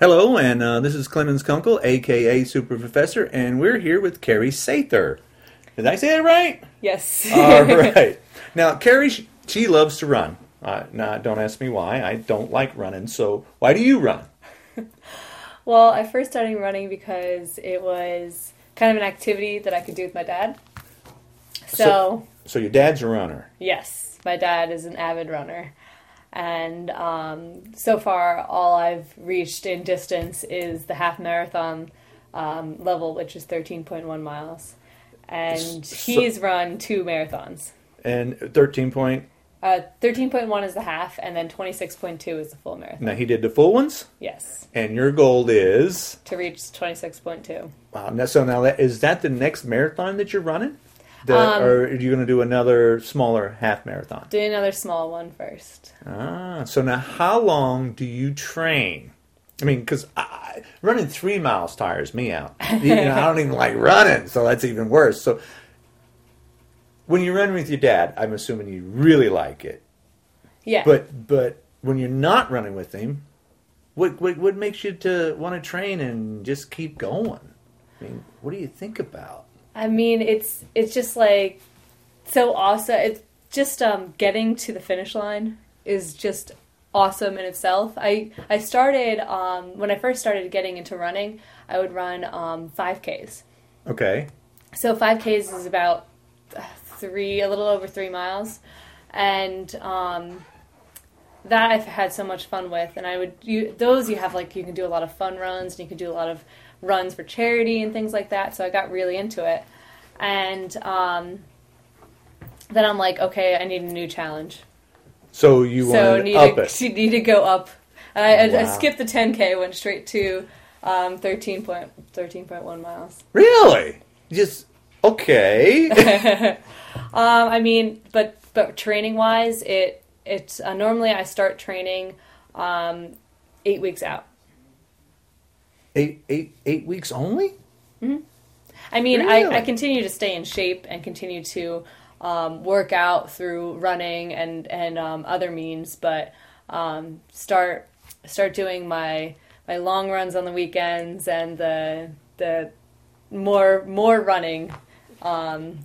Hello, and uh, this is Clemens Kunkel, aka Super Professor, and we're here with Carrie Sather. Did I say it right? Yes. All right. Now, Carrie, she, loves to run. Uh, now, don't ask me why. I don't like running. So, why do you run? well, I first started running because it was kind of an activity that I could do with my dad. So, So- So, your dad's a runner. yes, my dad is an avid runner. And um, so far, all I've reached in distance is the half marathon um, level, which is 13.1 miles. And So- he's run two marathons. And 13 point. Uh, 13.1 is the half, and then 26.2 is the full marathon. Now, he did the full ones, Yes, and your goal is. to reach 26.2. Wow. Now, so, now that, is that the next marathon that you're running? The, Um, or are you going to do another smaller half marathon? Do another small one first. Ah, so now how long do you train? I mean, because running three miles tires me out. You know, I don't even like running, so that's even worse. So when you run with your dad, I'm assuming you really like it. Yeah. But but when you're not running with him, what what, what makes you to want to train and just keep going? I mean, what do you think about? I mean, it's it's just like so awesome. It's just um, getting to the finish line is just awesome in itself. I I started um, when I first started getting into running. I would run um, 5Ks. Okay. So 5Ks is about three, a little over three miles, and um, that I've had so much fun with. And I would you those you have like you can do a lot of fun runs and you can do a lot of runs for charity and things like that. So I got really into it, and um, then I'm like, okay, I need a new challenge. So you so need to up to it? need to go up. I, I, I skipped the 10k, went straight to um, 13 point, 13.1 miles. Really? Just okay. Um, I mean, but but training wise, it it's uh, normally I start training um, eight weeks out. Eight eight eight weeks only. Hmm. I mean, I, Really? I continue to stay in shape and continue to um, work out through running and and um, other means, but um, start start doing my my long runs on the weekends and the the more more running um,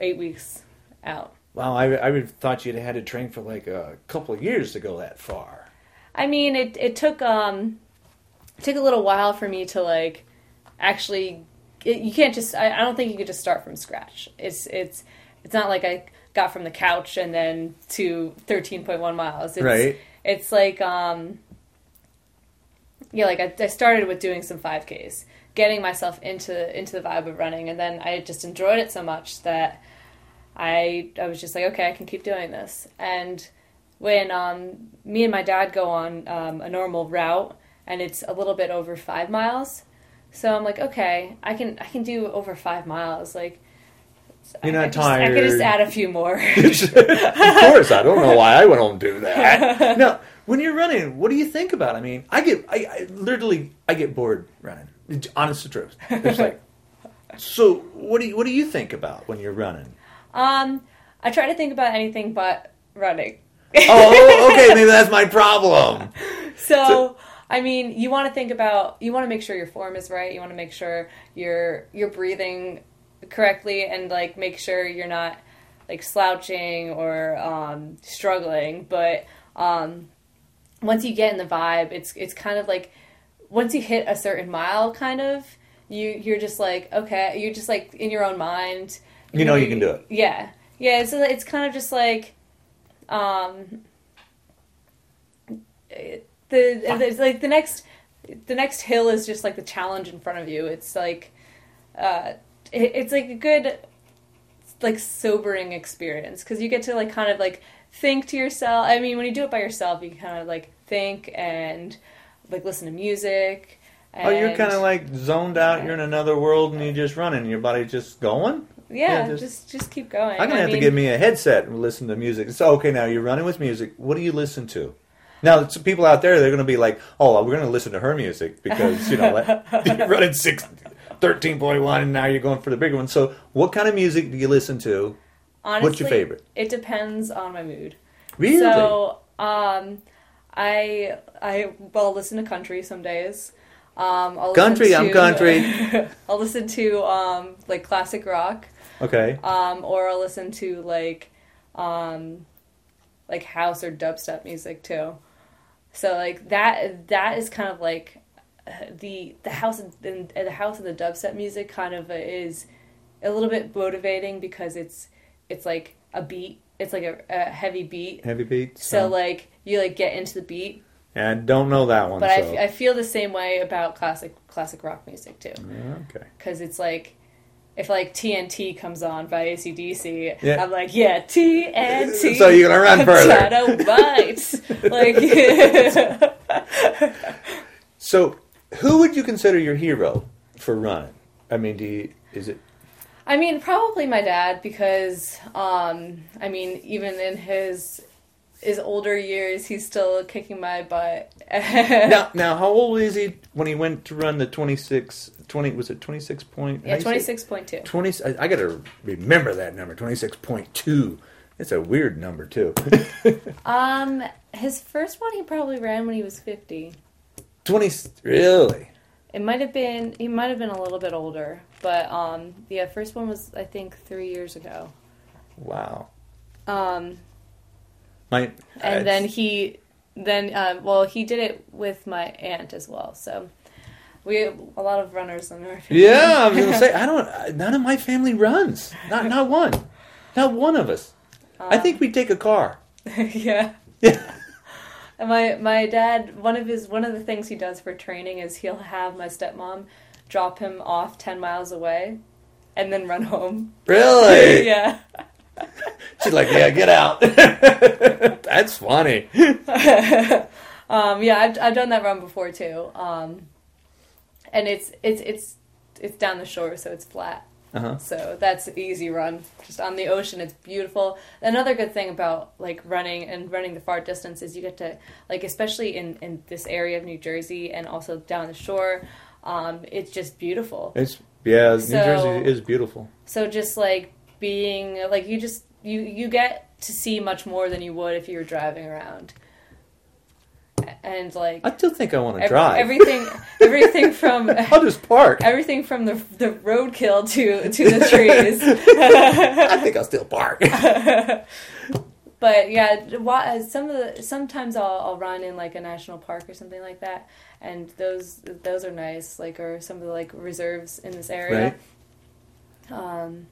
eight weeks out. Wow, I, I would have thought you'd had to train for like a couple of years to go that far. I mean, it it took um took a little while for me to like actually. It, you can't just. I, I don't think you could just start from scratch. It's it's it's not like I got from the couch and then to thirteen point one miles. It's, Right. It's like um. Yeah, like I, I started with doing some five Ks, getting myself into into the vibe of running, and then I just enjoyed it so much that I I was just like, okay, I can keep doing this. And when um, me and my dad go on um, a normal route and it's a little bit over five miles, so I'm like, okay, I can I can do over five miles. Like, You're I, not I just, I could just add a few more. of course, I don't know why I would not do that. No, when you're running, what do you think about? I mean, I get, I, I literally, I get bored running. Honest to truth, it's like. So, what do you what do you think about when you're running? um, I try to think about anything but running. Oh, okay, maybe that's my problem. So, So- I mean, you want to think about you want to make sure your form is right. You want to make sure you're you're breathing correctly and like make sure you're not like slouching or um, struggling. But um, once you get in the vibe, it's it's kind of like once you hit a certain mile, kind of you you're just like okay, you're just like in your own mind. You know you can do it. Yeah, yeah. It's it's kind of just like um the it's like the next the next hill is just like the challenge in front of you. It's like uh it, it's like a good like sobering experience because you get to like kind of like think to yourself. I mean, when you do it by yourself, you kind of like think and like listen to music. Oh, you're kind of like zoned out. You're in another world, and you're just running. Your body's just going. yeah, yeah, just- just, just keep going. I'm gonna I have to give me a headset and listen to music. So okay, now you're running with music. What do you listen to? Now, some people out there, they're going to be like, "Oh, we're going to listen to her music because you know you're running six, 13.1, and now you're going for the bigger one." So, what kind of music do you listen to? honestly, What's your favorite? It depends on my mood. Really? So, um, I I well listen to country some days. Um, I'll Country, I'm country. I'll listen to um, like classic rock, Okay. um, or I'll listen to like um, like house or dubstep music too. So like that that is kind of like the the house and the house and the dubstep music kind of is a little bit motivating because it's it's like a beat. It's like a, a heavy beat. Heavy beat. So like you like get into the beat, Yeah, I don't know that one. but I, so. f- I feel the same way about classic classic rock music too, okay. because it's like if like TNT comes on by ACDC, Yeah. I'm like yeah TNT. So you're gonna run further. Dynamite. like So, who would you consider your hero for running? I mean, do you, is it I mean, probably my dad because, um, I mean, even in his his older years, he's still kicking my butt. now? Now, how old is he when he went to run the 26, 20, Was it twenty six point? yeah, twenty six point two. Twenty. I, I got to remember that number. Twenty six point two. It's a weird number too. Um, his first one he probably ran when he was fifty. Twenty. Really? It might have been he might have been a little bit older, but um, yeah, first one was I think three years ago. Wow. Um, My. and then he then um, well he did it with my aunt as well. So we have a lot of runners in our family. Yeah, I was gonna say I don't. None of my family runs. Not not one. Not one of us. I think we take a car. yeah. Yeah. And my my dad, one of his one of the things he does for training is he'll have my stepmom drop him off ten miles away, and then run home. Really? yeah. She's like, yeah, get out. That's funny. Um, yeah, I've I've done that run before too. Um, and it's it's it's it's down the shore, so it's flat. Uh-huh. So that's an easy run. Just on the ocean, it's beautiful. Another good thing about like running and running the far distance is you get to like, especially in in this area of New Jersey and also down the shore. Um, it's just beautiful. It's yeah, New Jersey is beautiful. So just like being like you just you you get to see much more than you would if you were driving around. And like I still think I want to ev- drive. everything everything from I'll just park. everything from the the roadkill to to the trees. I think I'll still park. But yeah, some of the sometimes I'll, I'll run in like a national park or something like that, and those those are nice. Like or some of the like reserves in this area, um,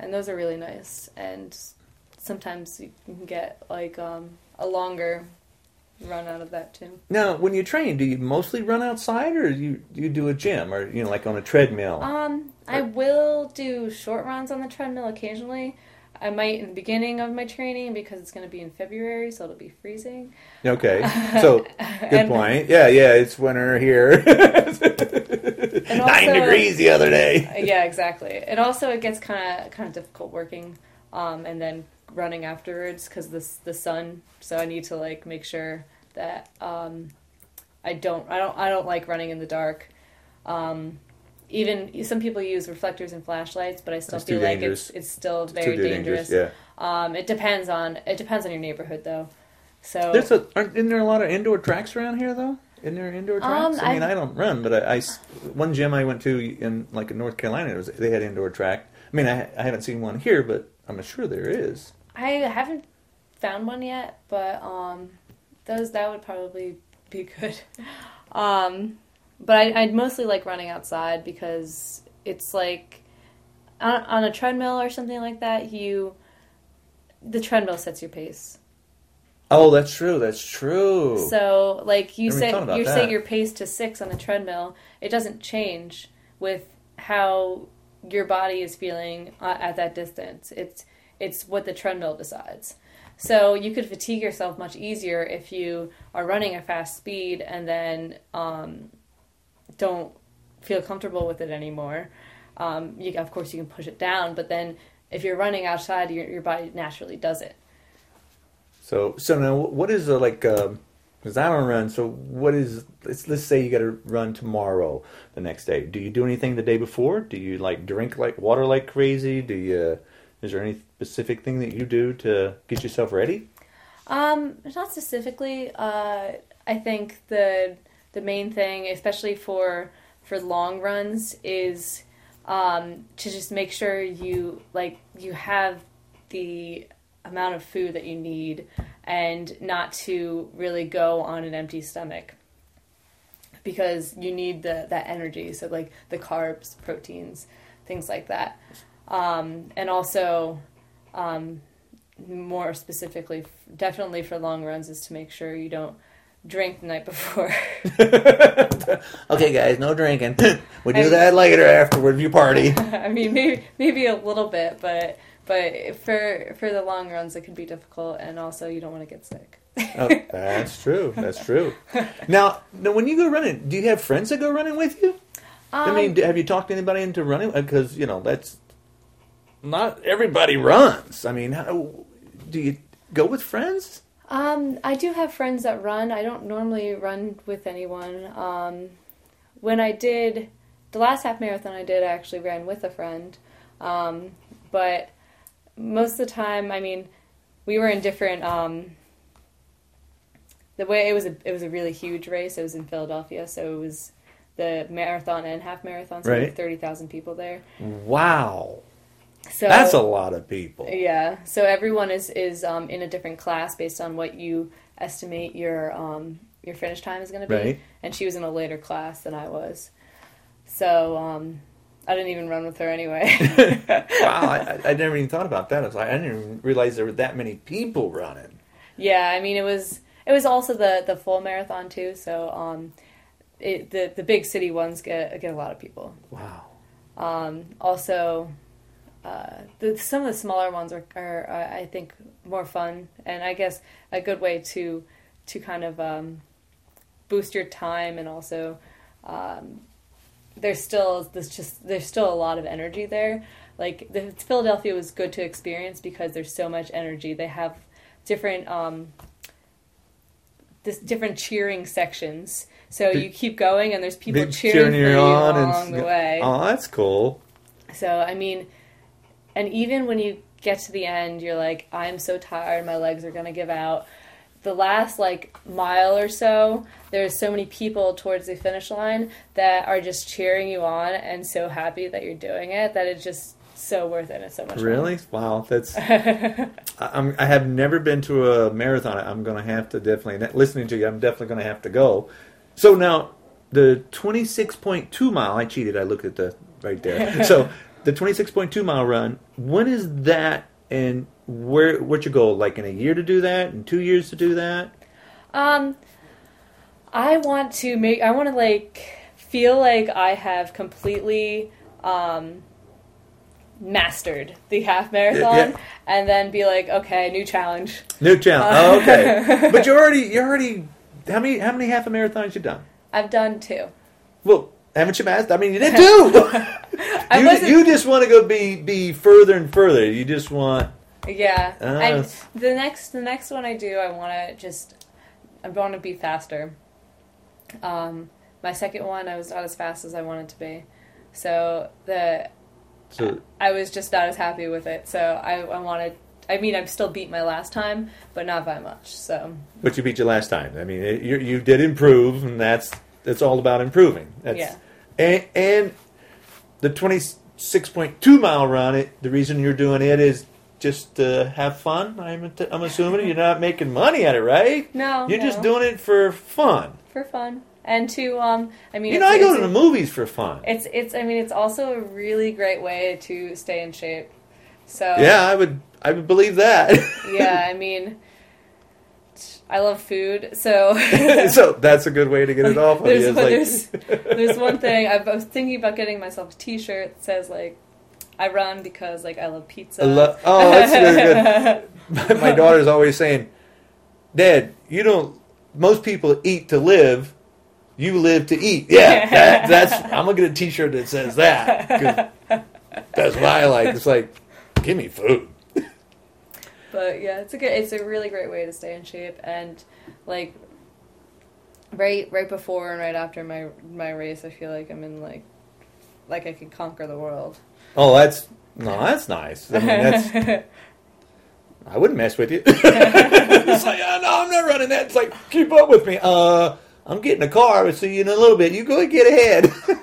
and those are really nice. And sometimes you can get like um, a longer run out of that too. now, when you train, do you mostly run outside, or do you do you do a gym, or you know, like on a treadmill? Um, I will do short runs on the treadmill occasionally. I might in the beginning of my training because it's going to be in February, so it'll be freezing. Okay, so good point. Yeah, yeah, it's winter here. Nine also- degrees the other day. yeah, exactly. And also, it gets kind of kind of difficult working, um, and then running afterwards because the the sun. So I need to like make sure that um, I don't I don't I don't like running in the dark. Um, even some people use reflectors and flashlights, but I still That's feel like dangerous. it's it's still very dangerous. Yeah. Um, it depends on it depends on your neighborhood though. So There's a aren't isn't there a lot of indoor tracks around here though? Isn't there indoor Um, tracks? I mean, I- I don't run, but I, I one gym I went to in like in North Carolina, it was they had indoor track. I mean, I, I haven't seen one here, but I'm sure there is. I haven't found one yet, but um, those that would probably be good. Um, but I, I'd mostly like running outside because it's like on, on a treadmill or something like that. You the treadmill sets your pace. Oh, that's true. That's true. So like you Never even thought set you that. set your pace to six on the treadmill. It doesn't change with how your body is feeling at that distance. It's it's what the treadmill decides. So you could fatigue yourself much easier if you are running a fast speed and then um, don't feel comfortable with it anymore. Um, you, of course, you can push it down, but then if you're running outside, your, your body naturally does it. So, so now, what is a like? Because I don't run. So, what is? Let's let's say you got to run tomorrow, the next day. Do you do anything the day before? Do you like drink like water like crazy? Do you? Is there any specific thing that you do to get yourself ready? Um, not specifically. Uh, I think the the main thing, especially for for long runs, is um, to just make sure you like you have the amount of food that you need, and not to really go on an empty stomach because you need the that energy. So like the carbs, proteins, things like that, um, and also. Um, more specifically, definitely for long runs, is to make sure you don't drink the night before. okay, guys, no drinking. we do that later afterward if you party. I mean, maybe maybe a little bit, but but for for the long runs, it can be difficult, and also you don't want to get sick. oh, that's true. That's true. Now, now, when you go running, do you have friends that go running with you? Um, I mean, have you talked anybody into running? Because you know that's not everybody runs. I mean, how, do you go with friends? Um, I do have friends that run. I don't normally run with anyone. Um, when I did the last half marathon, I did I actually ran with a friend, um, but most of the time, I mean, we were in different. Um, the way it was a it was a really huge race. It was in Philadelphia, so it was the marathon and half marathon. So Right. thirty thousand people there. Wow, So that's a lot of people. Yeah, so everyone is is um, in a different class based on what you estimate your um, your finish time is going to be. Right. And she was in a later class than I was, so um, I didn't even run with her anyway. wow, I, I- never even thought about that. I was like, I didn't even realize there were that many people running. yeah, I mean it was it was also the the full marathon too. So um, it, the the big city ones get get a lot of people. Wow. Um, also, uh, the, some of the smaller ones are, are uh, I think more fun, and I guess a good way to to kind of um, boost your time, and also um, there's still there's just there's still a lot of energy there. Like the Philadelphia was good to experience because there's so much energy. They have different um, this different cheering sections. So you keep going, and there's people cheering, for you and along the way. Oh, that's cool. So I mean, and even when you get to the end, you're like, I'm so tired, my legs are gonna give out. The last like mile or so, there's so many people towards the finish line that are just cheering you on and so happy that you're doing it that it's just so worth it. It's so much fun. Really? Wow, that's. I, I'm, I have never been to a marathon. I'm going to have to definitely. Listening to you, I'm definitely going to have to go. So now, the 26.2 mile. I cheated. I looked at the right there. so the 26.2 mile run. When is that? And where? What's your goal? Like in a year to do that? In two years to do that? Um, I want to make. I want to like feel like I have completely um, mastered the half marathon, yeah. and then be like, okay, new challenge. New challenge. Oh, okay. but you're already. You're already. How many? How many half marathons you done? I've done two. Well, haven't you mastered? I mean, you did too. I you, you just want to go be be further and further. You just want. Yeah. Ah, I, the next the next one I do, I want to just I want to be faster. Um, my second one, I was not as fast as I wanted to be, so the So I was just not as happy with it. So I I wanted. I mean, I'm still beat my last time, but not by much. So But you beat your last time. I mean, it, you, you did improve, and that's that's all about improving. That's, Yeah. And, and the twenty six point two mile run. It, the reason you're doing it is just to have fun. I'm I'm assuming you're not making money at it, right? no, You're no, just doing it for fun. for fun and to um. I mean, You know, I go to the movies for fun. It's it's. I mean, it's also a really great way to stay in shape. So Yeah, I would I would believe that. yeah, I mean, I love food, so so that's a good way to get it off. Of there's, like- there's, there's one thing I was thinking about getting myself a T-shirt that says like, "I run because like I love pizza." I lo- oh, that's really good. My daughter's always saying, "Dad, you don't. Most people eat to live. You live to eat." Yeah, that, that's. I'm gonna get a T-shirt that says that. That's what I like. It's like, give me food. But yeah, it's a good. It's a really great way to stay in shape and like right right before and right after my my race, I feel like I'm in like like I can conquer the world. Oh, that's no, that's nice. I mean, that's I wouldn't mess with you. it's like, oh, no, I'm not running that. It's like, keep up with me. Uh, I'm getting a car. I'll see you in a little bit. You go and get ahead.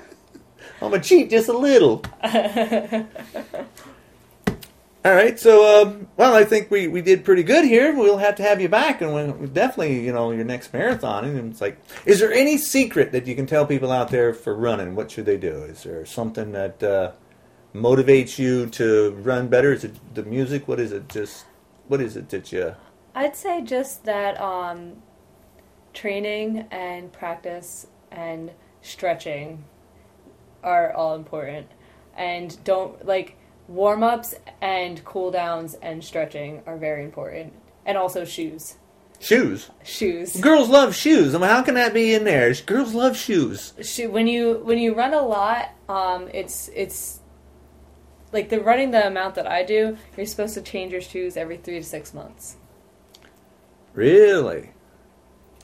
I'm gonna cheat just a little. All right, so um, well, I think we, we did pretty good here. We'll have to have you back, and we definitely, you know, your next marathon. And it's like, is there any secret that you can tell people out there for running? What should they do? Is there something that uh, motivates you to run better? Is it the music? What is it? Just what is it that you? I'd say just that um, training and practice and stretching are all important. And don't like warm ups and cool downs and stretching are very important. And also shoes. Shoes. Shoes. Girls love shoes. I mean, how can that be in there? Girls love shoes. Shoe, when you when you run a lot, um, it's it's like the running the amount that I do. You're supposed to change your shoes every three to six months. Really?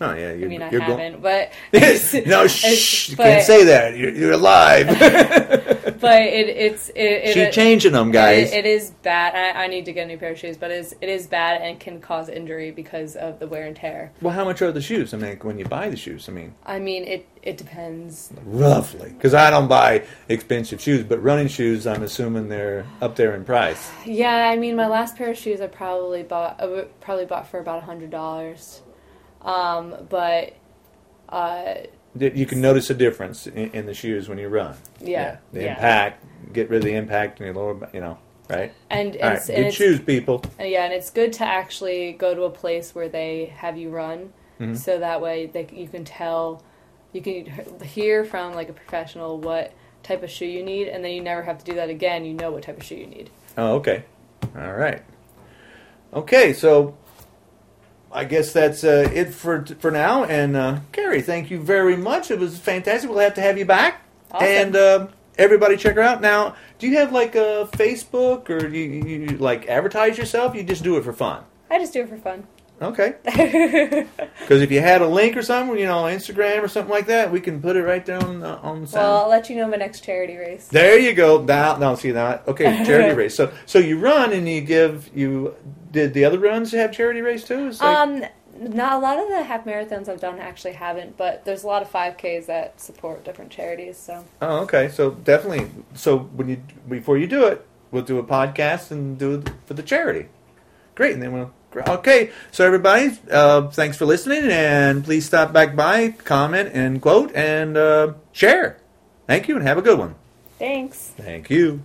Oh yeah, you're, I mean, I you're haven't, but no, shh, you can't say that. You're, you're alive. but it, it's it, it, She's changing them, guys. It, it is bad. I, I need to get a new pair of shoes, but it is, it is bad and can cause injury because of the wear and tear. well, how much are the shoes? I mean, when you buy the shoes, I mean, I mean, it it depends. roughly, because I don't buy expensive shoes, but running shoes, I'm assuming they're up there in price. Yeah, I mean, my last pair of shoes I probably bought I probably bought for about a hundred dollars, um, but. Uh, You can notice a difference in, in the shoes when you run. Yeah, the yeah. impact. Get rid of the impact in your lower, back, you know, right? and, All right, it's, and good it's shoes, people. Uh, Yeah, and it's good to actually go to a place where they have you run, Mhm. so that way they, you can tell, you can hear from like a professional what type of shoe you need, and then you never have to do that again. You know what type of shoe you need. Oh, okay. All right. Okay, so I guess that's uh, it for for now. And uh, Carrie, thank you very much. It was fantastic. We'll have to have you back. Awesome. And uh, everybody, check her out. Now, do you have like a Facebook or do you, you, you like advertise yourself? You just do it for fun. I just do it for fun. Okay. Because if you had a link or something, you know, Instagram or something like that, we can put it right there on the, on the sound. well, I'll let you know my next charity race. There you go. Now, now see that. Okay, charity race. So, so you run and you give you. Did the other runs have charity race too? Like- Um, not a lot of the half marathons I've done actually haven't, but there's a lot of 5Ks that support different charities. So oh, okay. So definitely. So when you before you do it, we'll do a podcast and do it for the charity. Great, and then we'll. Okay, so everybody, uh, thanks for listening, and please stop back by, comment, and quote, and uh, share. Thank you, and have a good one. thanks. Thank you.